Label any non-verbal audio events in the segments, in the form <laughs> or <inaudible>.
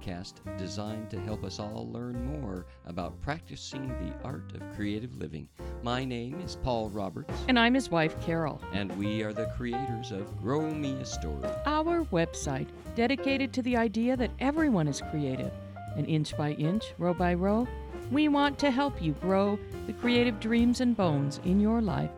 podcast designed to help us all learn more about practicing the art of creative living. My name is Paul Roberts, And I'm his wife, Carol. and we are the creators of Grow Me a Story. Our website dedicated to the idea that everyone is creative. And inch by inch, row by row, we want to help you grow the creative dreams and bones in your life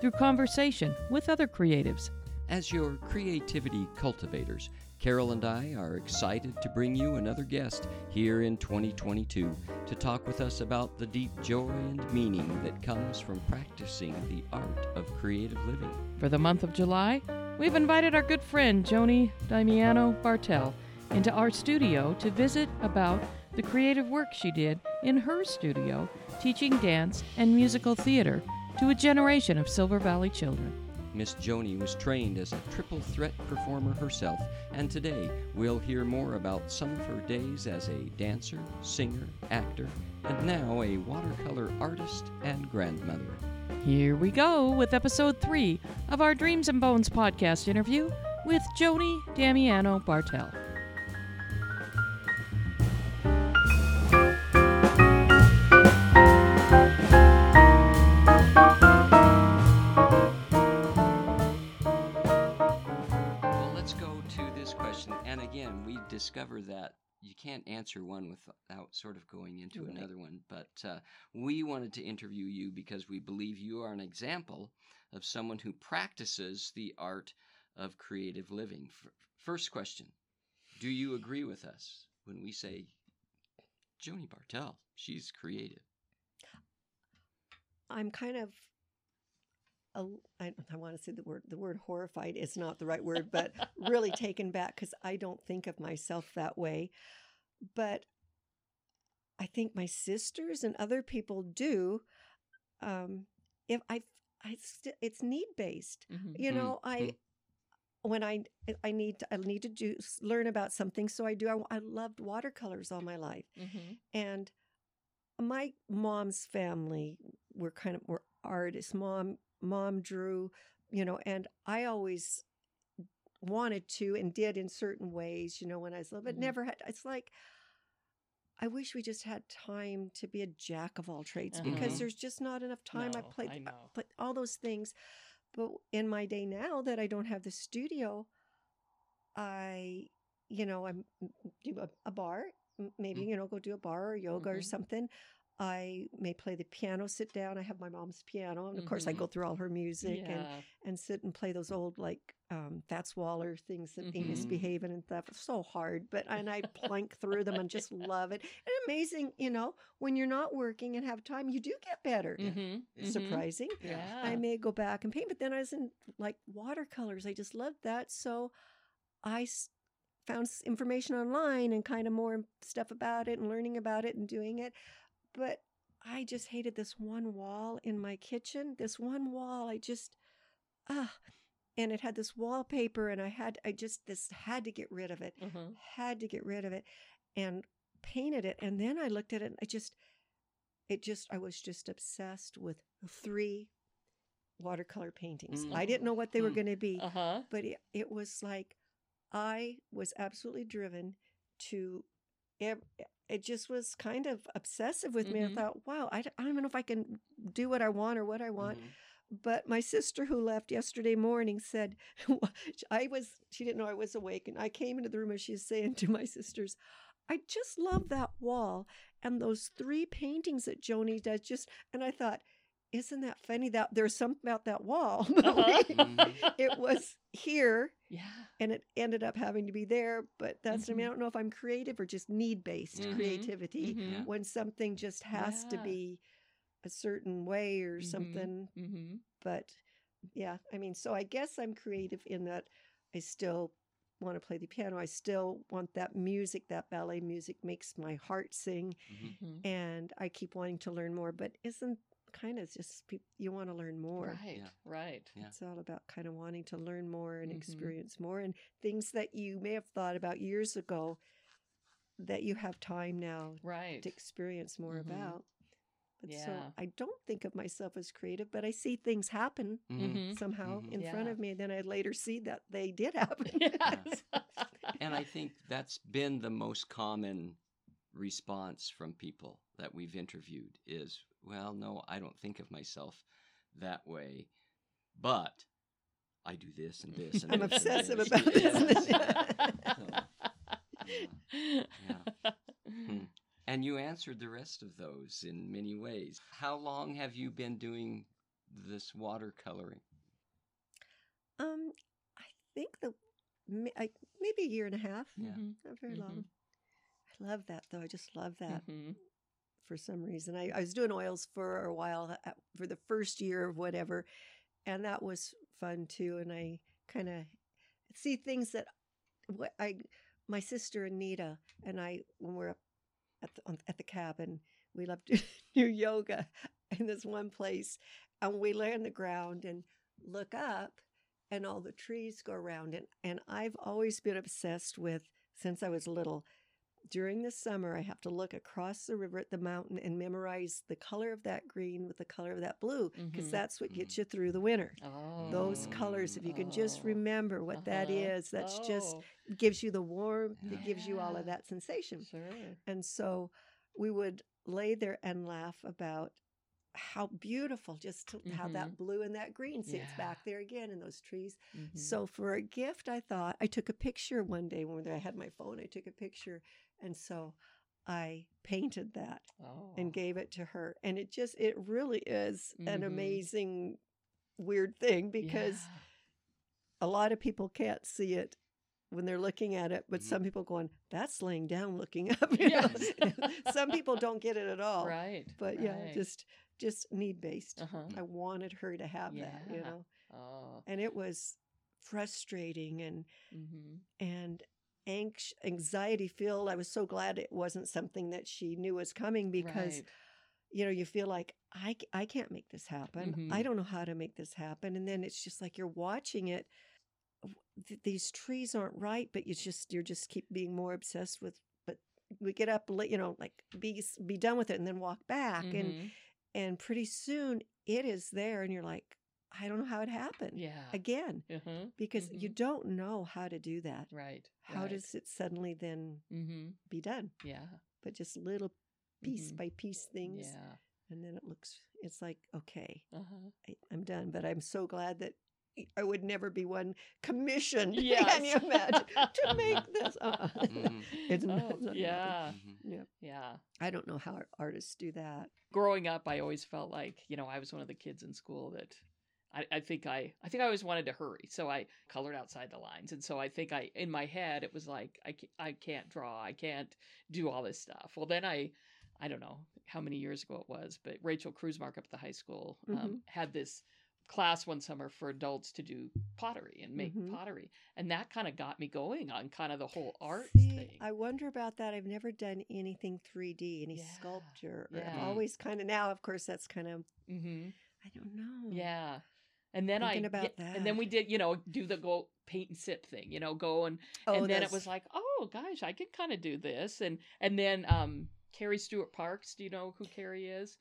through conversation with other creatives. As your creativity cultivators, Carol and I are excited to bring you another guest here in 2022 to talk with us about the deep joy and meaning that comes from practicing the art of creative living. For the month of July, we've invited our good friend Joni Damiano Bartel into our studio to visit about the creative work she did in her studio teaching dance and musical theater to a generation of Silver Valley children. Miss Joni was trained as a triple threat performer herself, and today we'll hear more about some of her days as a dancer, singer, actor, and now a watercolor artist and grandmother. Here we go with episode three of our Dreams and Bones podcast interview with Joni Damiano Bartel. Discover that you can't answer one without sort of going into Right. another one. But uh, we wanted to interview you because we believe you are an example of someone who practices the art of creative living. F- first question Do you agree with us when we say Joni Bartel, she's creative? I'm kind of, a, I, I want to say the word, the word horrified is not the right word, but really taken back because I don't think of myself that way. But I think my sisters and other people do. Um, if I, I st- it's need based. You Mm, know, I when I I need to, I need to do learn about something, so I do. I, I loved watercolors all my life and my mom's family were kind of were artists mom mom drew you know and i always wanted to and did in certain ways you know when i was little but Mhm. never had it's like i wish we just had time to be a jack of all trades Uh-huh. because there's just not enough time i No, played I know. but all those things but in my day now that i don't have the studio i you know i'm do a, a bar maybe you know go do a bar or yoga or Mhm. something i may play the piano sit down i have my mom's piano and of course i go through all her music and Yeah. and sit and play those old like um fats waller things that they Mhm. misbehaving and stuff it's so hard but and i plank through them and just love it and amazing you know when you're not working and have time you do get better Mhm, mhm. surprising Yeah. I may go back and paint, but then I was in like watercolors. I just loved that. So I s- found information online and kind of more stuff about it and learning about it and doing it. But I just hated this one wall in my kitchen. This one wall, I just, ah, and it had this wallpaper, and I had, I just, this had to get rid of it Mhm. had to get rid of it and painted it and then i looked at it and i just it just i was just obsessed with three watercolor paintings Mm. i didn't know what they were Mm. going to be Uh-huh. but it, it was like i was absolutely driven to ev- it just was kind of obsessive with me i Mhm. thought wow I don't even know if i can do what i want or what i want Mhm. but my sister who left yesterday morning said <laughs> I was she didn't know I was awake and I came into the room and she's saying to my sisters, I just love that wall and those three paintings that Joni does just and I thought, isn't that funny that there's something about that wall. <laughs> Uh-huh. Mhm. <laughs> it was here Yeah. and it ended up having to be there, but that's I mean I Mhm. don't know if I'm creative or just need based Mhm. creativity Mhm. Yeah. when something just has to be a certain way or Mhm. something but yeah i mean so i guess i'm creative in that i still want to play the piano i still want that music that ballet music makes my heart sing Mhm. Mhm. and i keep wanting to learn more but isn't kind of just peop you want to learn more Right. Yeah. Right. Yeah. it's all about kind of wanting to learn more and Mhm. experience more and things that you may have thought about years ago that you have time now Right. to experience more Mhm. about but so i don't think of myself as creative but i see things happen Mhm. Mhm. somehow Mhm. in front of me. And Then I later see that they did happen. <laughs> Yes. <laughs> and I think that's been the most common response from people that we've interviewed is, well, no, I don't think of myself that way, but I do this and this and I'm this and obsessive this about and this. <laughs> So, <laughs> yeah. Hmm. And you answered the rest of those in many ways. How long have you been doing this watercoloring? um, I think the I, maybe a year and a half. Yeah. Mhm, Not very Mhm. long. I love that though. I just love that mhm. For some reason. I, I was doing oils for a while uh, for the first year of whatever, and that was fun too. And I kind of see things that what I my sister Anita and I when we're up at the on, at the cabin we love to <laughs> do yoga in this one place, and we lay on the ground and look up, and all the trees go around it. And I've always been obsessed with since I was little during the summer, I have to look across the river at the mountain and memorize the color of that green with the color of that blue because Mhm. that's what gets you through the winter. Oh. Those colors, if you can just Oh. remember what that Uh-huh. is, that's just Oh, gives you the warmth, it gives you all of that sensation. Sure. And so we would lay there and laugh about how beautiful just to have Mhm. that blue and that green. sits Yeah. back there again in those trees. Mhm. So for a gift, I thought I took a picture one day when I had my phone. I took a picture, and so I painted that oh. and gave it to her. And it just it really is an Mhm. amazing weird thing because Yeah. a lot of people can't see it when they're looking at it, but Mhm. some people going that's laying down looking <laughs> up. you know? Yes. <laughs> some people don't get it at <laughs> all. right. But yeah, just just need based. Uh-huh. I wanted her to have that, you know. Oh. And it was frustrating and Mm-hmm. and anx- anxiety filled. I was so glad it wasn't something that she knew was coming because right. you know you feel like I, I can't make this happen. Mhm. I don't know how to make this happen. And then it's just like you're watching it. th- These trees aren't right, but you just you're just keep being more obsessed with. But we get up, late, you know, like be be done with it, and then walk back, and Mhm. and pretty soon it is there, and you're like, I don't know how it happened yeah. again uh-huh. because you don't know how to do that. Right. How right. does it suddenly then Mm-hmm. be done? Yeah. But just little piece Mhm. by piece things, Yeah. and then it looks. It's like okay, Uh-huh. I, I'm done. But I'm so glad that I would never be one commissioned. <laughs> Yes. Can you imagine to make <laughs> this? Uh-uh. Mhm. It's not- Oh, it's not yeah. Mhm. Yeah. Yeah. I don't know how artists do that. growing up i always felt like you know i was one of the kids in school that I, I think i i think i always wanted to hurry so i colored outside the lines and so i think i in my head it was like i, ca- I can't draw i can't do all this stuff well then i i don't know how many years ago it was but rachel Kruzmark up at the high school um, Mhm. had this class one summer for adults to do pottery and make Mhm. pottery and that kind of got me going on kind of the whole art See, thing I wonder about that. I've never done anything 3D, any Yeah. sculpture. Yeah. I've always kind of now, of course, that's kind of mm-hmm. I don't know. Yeah. And then Thinking I about yeah, and then we did, you know, do the go paint and sip thing, you know, go and Oh, and then it was like, oh gosh, I can kind of do this. And and then um Carrie Stewart Parks, do you know who Carrie is?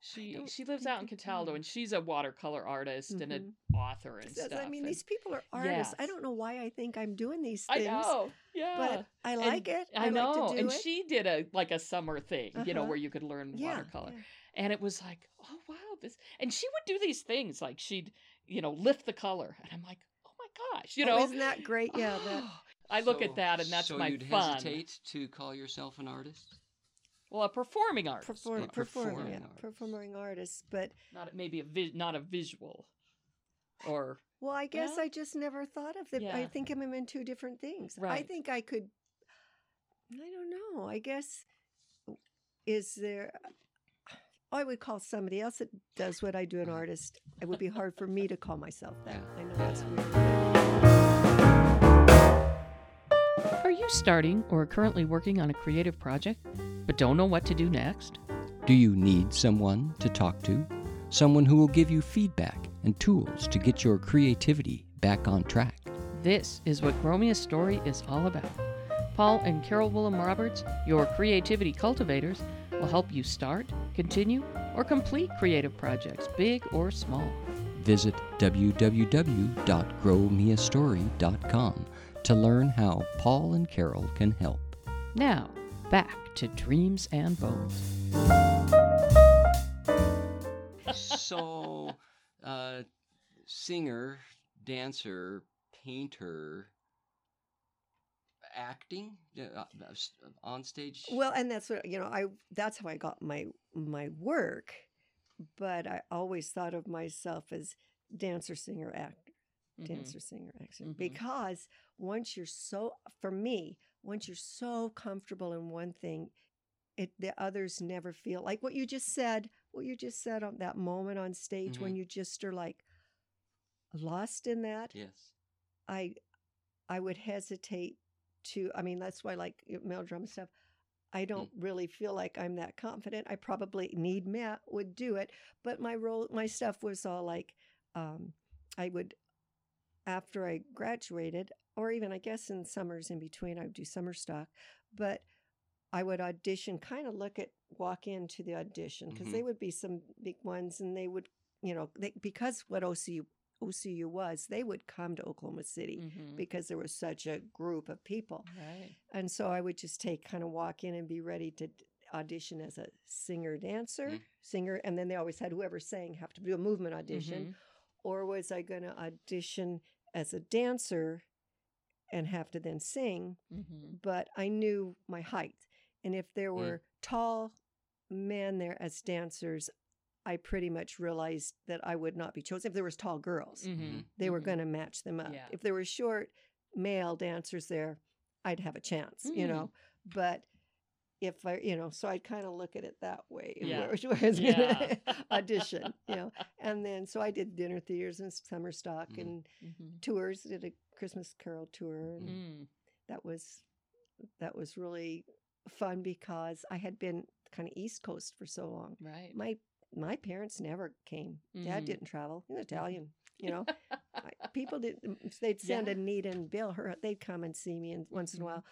She she lives out in Cataldo and she's a watercolor artist and Mhm. an author and stuff. I mean, and- these people are artists. I don't know why I think I'm doing these things. I know. Yeah. But I And like it. I, know. like to do and it. she did a like a summer thing, you know, Uh-huh. where you could learn yeah, watercolor. yeah. And it was like oh wow this and she would do these things like she'd you know lift the color and i'm like oh my gosh you Oh, know isn't that great? Yeah, that. Oh, i look So- at that and that's so my you'd fun hesitate to call yourself an artist? well a performing artist Perform, a performing, performing yeah, artist. performing artist, but not maybe a vis- not a visual or well, I guess Yeah. I just never thought of them. I think I'm in two different things. I think I could. I don't know. I guess is there. I would call somebody else that does what I do an uh-huh. artist. It would be hard for me to call myself that. I know that's weird. are you starting or currently working on a creative project but don't know what to do next Do you need someone to talk to? Someone who will give you feedback and tools to get your creativity back on track? This is what Grow Me a Story is all about. Paul and Carol Willem Roberts, your creativity cultivators, will help you start, continue, or complete creative projects, big or small. Visit www.growmeastory.com to learn how Paul and Carol can help. Now, back to Dreams and Bones. so, uh, singer, dancer, painter, acting uh, uh, on stage. Well, and that's what you know. I that's how I got my my work, but I always thought of myself as dancer, singer, actor, Mhm. dancer, singer, actor, Mhm. because once you're so for me, once you're so comfortable in one thing, it the others never feel like what you just said. What you just said on that moment on stage when you just are like lost in that. yes. I I would hesitate to I mean that's why like male melodrama stuff I don't really feel like I'm that confident. I probably need Matt would do it, but my role my stuff was all like um I would after I graduated or even I guess in summers in between I would do summer stock, but I would audition kind of look at walk into the audition because Mhm. they would be some big ones and they would you know they, because what OCU OCU was they would come to Oklahoma City Mhm. because there was such a group of people. Right. And so I would just take kind of walk in and be ready to audition as a singer dancer, Mm. singer, and then they always had whoever sang have to do a movement audition, Mhm. or was I going to audition as a dancer and have to then sing? Mhm. But I knew my height, and if there Mm. were tall men there as dancers. I pretty much realized that I would not be chosen. If there was tall girls, Mhm. they were Mhm. going to match them up. Yeah. If there were short male dancers there, I'd have a chance, you Mm. know. But if I, you know, so I'd kind of look at it that way, Yeah. where, where I was going to Yeah. <laughs> audition, you know. And then, so I did dinner theaters and summer stock Mhm. and Mhm. tours. Did a Christmas Carol tour, and Mm. that was that was really fun because I had been kind of East Coast for so long. Right. My my parents never came. Dad Mhm. didn't travel. He's Italian, you know. <laughs> People did they'd send Yeah. Anita and Bill her they'd come and see me and once in a while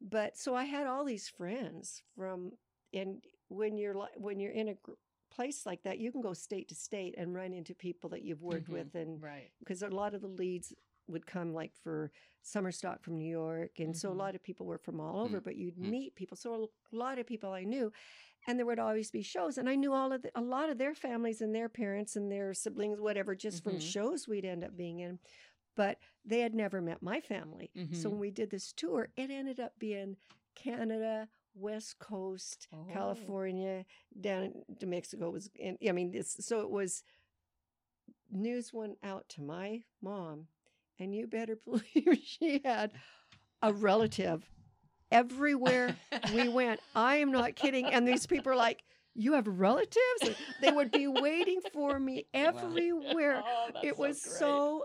but so I had all these friends from and when you're like when you're in a gr- place like that you can go state to state and run into people that you've worked Mhm. with and Right. because a lot of the leads would come like for summer stock from New York and so a Mhm. lot of people were from all over Mm. but you'd Mm. meet people so a lot of people I knew and there would always be shows and I knew all of the, a lot of their families and their parents and their siblings whatever just from Mhm. shows we'd end up being in but they had never met my family so Mhm. when we did this tour it ended up being Canada West Coast Oh. California down to Mexico was and I mean this so it was news went out to my mom and you better <laughs> believe she had a relative everywhere we went. I am not kidding. And these people are like, You have relatives? And they would be waiting for me <laughs> everywhere. <laughs> Oh, it was great. so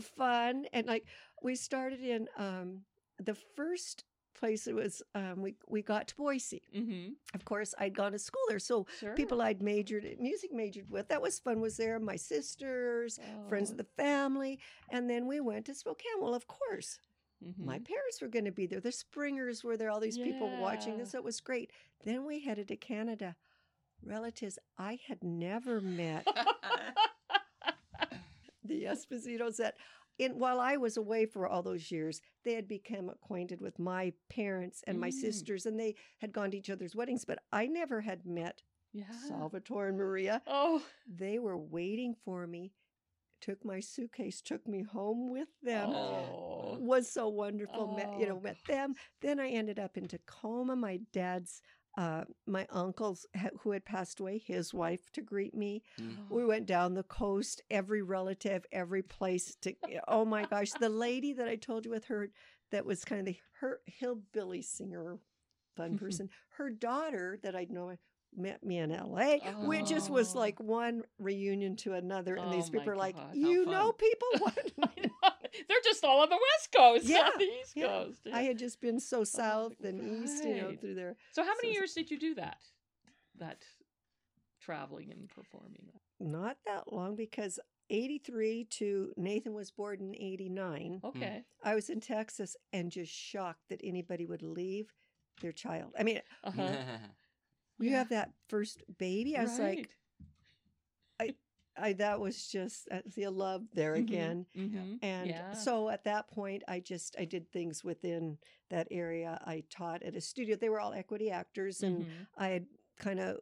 fun. And like we started in um the first place it was um we we got to Boise. Mhm. Of course, I'd gone to school there. So Sure. people I'd majored music majored with. That was fun was there. My sisters, friends Oh. of the family. And then we went to Spokane. Well, of course, my Mhm. parents were going to be there. The Springers were there, all these people watching this. So it was great. Then we headed to Canada. Relatives I had never met. <laughs> the Espositos that in while I was away for all those years, they had become acquainted with my parents and my Mm. sisters, and they had gone to each other's weddings, but I never had met yeah. Salvatore and Maria. Oh. They were waiting for me, took my suitcase, took me home with them. Oh. Was so wonderful. Met, you know, Oh. met them. Then I ended up in Tacoma. My dad's, uh, my uncle's who had passed away, his wife to greet me. Mm. We went down the coast, every relative, every place to. Oh my gosh, the lady that I told you with her, that was kind of the her hillbilly singer, fun <laughs> person. her daughter that I'd known met me in L.A. which just was Oh. like one reunion to another, and these Oh people are like, God, "You know, people." <laughs> What? They're just all on the West Coast, <laughs> Yeah, not the East yeah. Coast. I had just been so south and east, you know, through there. So how many so- years did you do that? That traveling and performing. Not that long because 83 to Nathan was born in 89. Okay. I was in Texas and just shocked that anybody would leave their child. I mean, Uh-huh. <laughs> you Yeah. have that first baby. I was like, Right. I that was just I see a love there Mhm, again. mhm, And yeah. so at that point, I just I did things within that area. I taught at a studio. They were all equity actors, and Mhm. I had kind of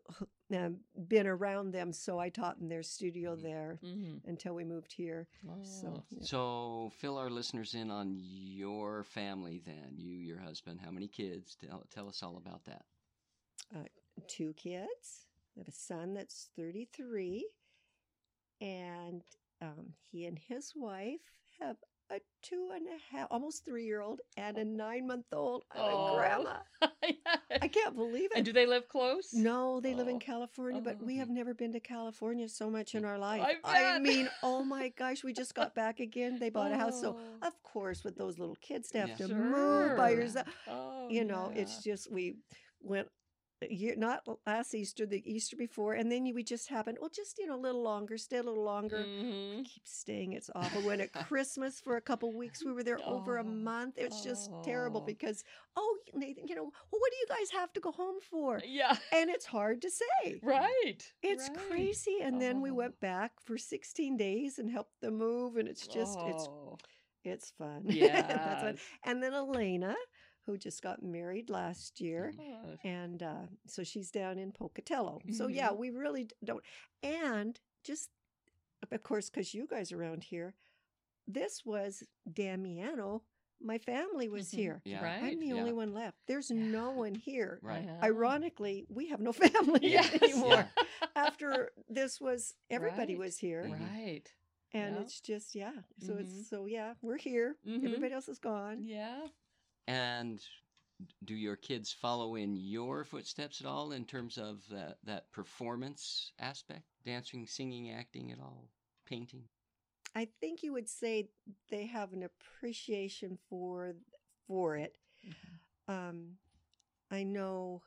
um, been around them, so I taught in their studio Mhm. there Mhm. until we moved here. Oh. So yeah. So fill our listeners in on your family then. You, your husband, how many kids? Tell, tell us all about that. two kids. I have a son that's 33, and um, he and his wife have a two and a half, almost three year old, and a nine month old. I'm Oh. a grandma. <laughs> I can't believe it. and do they live close? No, they live Oh. in California, but we Oh. have never been to California so much in our life. I I mean, oh <laughs> my gosh, we just got back again. They bought a house, so Oh. of course, with those little kids to have Yeah. to move by yourself, Oh, you know, yeah. it's just we went a year not last Easter, the Easter before, and then we just happened. Well, just you know, a little longer, stay a little longer. Mhm. Keep staying. It's awful. When at Christmas for a couple weeks, we were there over a Oh, month. It's just terrible oh. because oh, Nathan, you know, well, what do you guys have to go home for? Yeah. And it's hard to say. Right. It's right. crazy. And then we Oh. went back for 16 days and helped them move. And it's just, it's Oh, it's fun. yeah. <laughs> That's fun. And then Elena, who just got married last year. Oh, And uh, so she's down in Pocatello. So, yeah, Mhm. we really don't. And just, of course, because you guys are around here, this was Damiano. My family was Mhm. here. Yeah. Right. I'm the Yeah. only one left. There's no one here. Right. Ironically, we have no <laughs> family Yes. anymore. Yeah. <laughs> After this was, everybody Right. was here. Mhm. Right. And Yeah. it's just, yeah. So Mhm. it's, so yeah, we're here. Mhm. Everybody else is gone. Yeah. And do your kids follow in your footsteps at all in terms of that that performance aspect? Dancing, singing, acting at all? Painting? I think you would say they have an appreciation for for it. Mhm. Um, I know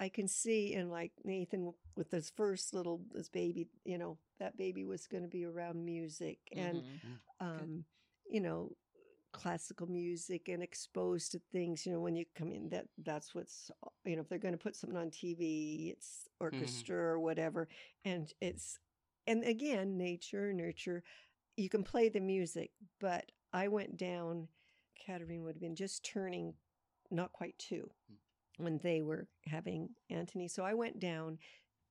I can see in like Nathan with his first little his baby, you know, that baby was going to be around music and Mhm. um, you know, classical music and exposed to things. You know, when you come in, that that's what's you know, if they're going to put something on TV, it's mm-hmm. orchestra or whatever, and it's and again, nature, nurture. You can play the music, but I went down. Katerine would have been just turning, not quite two, hmm. when they were having Anthony. So I went down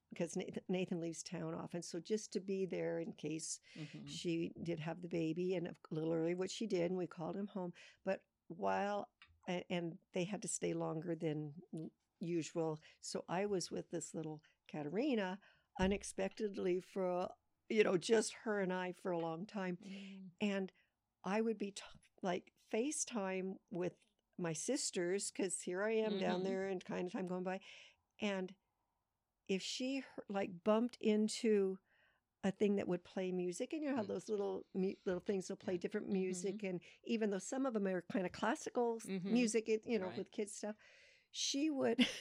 because Nathan, leaves town often. So just to be there in case Mhm. she did have the baby and a little early, which she did, and we called him home. But while and they had to stay longer than usual, so I was with this little Katerina unexpectedly for you know just her and I for a long time, Mm. and I would be t- like FaceTime with my sisters because here I am down Mhm. there and kind of time going by, and if she like bumped into a thing that would play music, and you know how Mm. those little mu- little things will play Yeah. different music, and even though some of them are kind of classical Mhm. music, you know, Right. with kids stuff, she would. <laughs>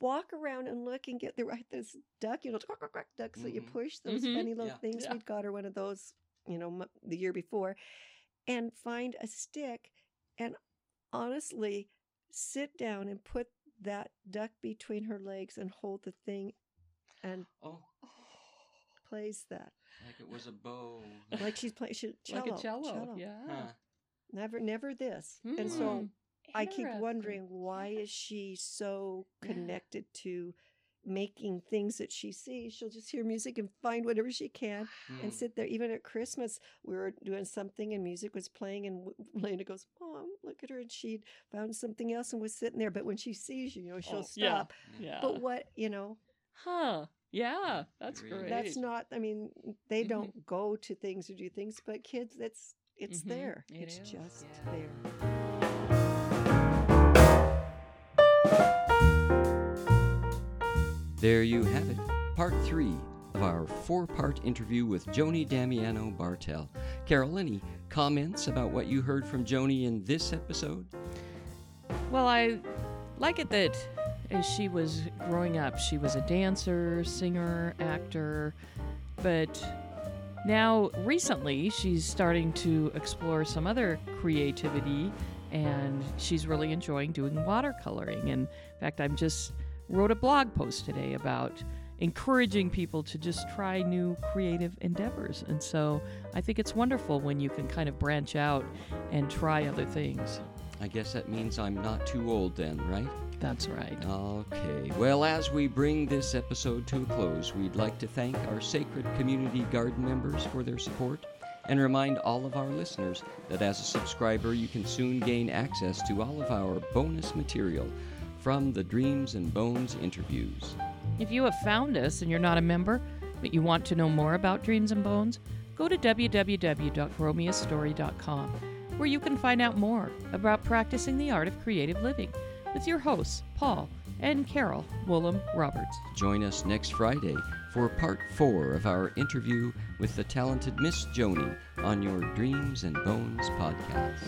Walk around and look and get the right this duck, you know, quack, quack, quack, ducks that you push, those Mhm. funny little Yeah. things. Yeah. We'd got her one of those, you know, the year before, and find a stick, and honestly, sit down and put that duck between her legs and hold the thing, and Oh, plays that like it was a bow. like she's playing she, cello, like a cello. Yeah. Huh. Never, never this. And so Mm. I keep wondering why is she so Yeah. connected to making things that she sees? She'll just hear music and find whatever she can and Hmm. sit there. Even at Christmas, we were doing something and music was playing, and Lena goes, "Mom, look at her," and she'd found something else and was sitting there. But when she sees you, you know, she'll Oh, stop. Yeah. But what you know, huh. Yeah. That's Really. great. that's not. I mean, they Mhm. don't go to things or do things, but kids, that's it's Mhm. there. It it's is, just yeah. there. There you have it, part three of our four part interview with Joni Damiano Bartel. Carol, any comments about what you heard from Joni in this episode? Well, I like it that as she was growing up, she was a dancer, singer, actor, but now recently she's starting to explore some other creativity and she's really enjoying doing watercoloring. And in fact, I'm just wrote a blog post today about encouraging people to just try new creative endeavors. And so I think it's wonderful when you can kind of branch out and try other things. I guess that means I'm not too old then, right? That's right. Okay. Well, as we bring this episode to a close, we'd like to thank our Sacred Community Garden members for their support and remind all of our listeners that as a subscriber, you can soon gain access to all of our bonus material from the Dreams and Bones interviews. If you have found us and you're not a member, but you want to know more about Dreams and Bones, go to www.growmeastory.com, where you can find out more about practicing the art of creative living with your hosts, Paul and Carol Woolham Roberts. Join us next Friday for part four of our interview with the talented Miss Joni on your Dreams and Bones podcast.